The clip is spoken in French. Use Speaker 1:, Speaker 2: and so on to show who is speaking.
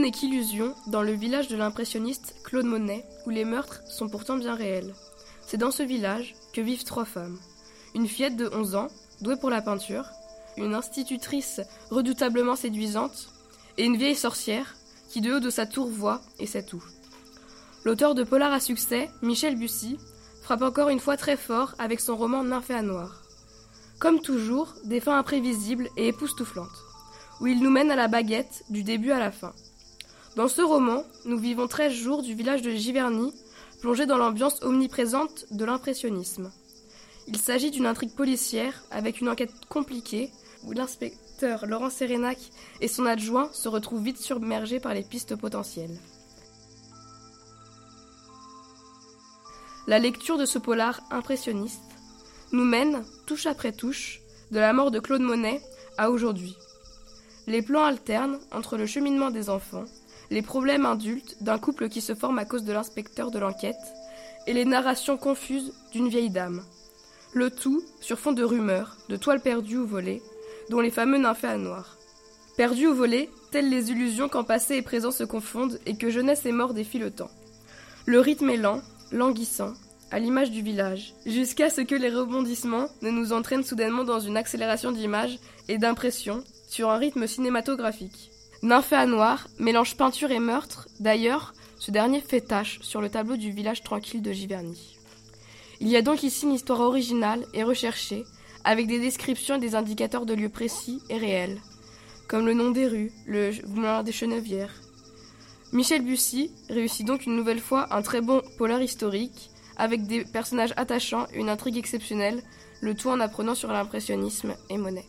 Speaker 1: qu'illusion dans le village de l'impressionniste Claude Monet, où les meurtres sont pourtant bien réels. C'est dans ce village que vivent trois femmes. Une fillette de 11 ans, douée pour la peinture, une institutrice redoutablement séduisante, et une vieille sorcière qui de haut de sa tour voit et sait tout. L'auteur de Polar à succès, Michel Bussy, frappe encore une fois très fort avec son roman Nymphéa noir. Comme toujours, des fins imprévisibles et époustouflantes, où il nous mène à la baguette du début à la fin. Dans ce roman, nous vivons 13 jours du village de Giverny, plongé dans l'ambiance omniprésente de l'impressionnisme. Il s'agit d'une intrigue policière avec une enquête compliquée où l'inspecteur Laurent Sérénac et son adjoint se retrouvent vite submergés par les pistes potentielles. La lecture de ce polar impressionniste nous mène, touche après touche, de la mort de Claude Monet à aujourd'hui. Les plans alternent entre le cheminement des enfants, les problèmes adultes d'un couple qui se forme à cause de l'inspecteur de l'enquête, et les narrations confuses d'une vieille dame. Le tout sur fond de rumeurs, de toiles perdues ou volées, dont les fameux nymphéas noirs. Perdues ou volées, telles les illusions quand passé et présent se confondent et que jeunesse et mort défient le temps. Le rythme est lent, languissant, à l'image du village, jusqu'à ce que les rebondissements ne nous entraînent soudainement dans une accélération d'image et d'impression sur un rythme cinématographique. Nymphéa noir mélange peinture et meurtre, d'ailleurs, ce dernier fait tache sur le tableau du village tranquille de Giverny. Il y a donc ici une histoire originale et recherchée, avec des descriptions et des indicateurs de lieux précis et réels, comme le nom des rues, le moulin des Chenevières. Michel Bussy réussit donc une nouvelle fois un très bon polar historique, avec des personnages attachants, une intrigue exceptionnelle, le tout en apprenant sur l'impressionnisme et Monet.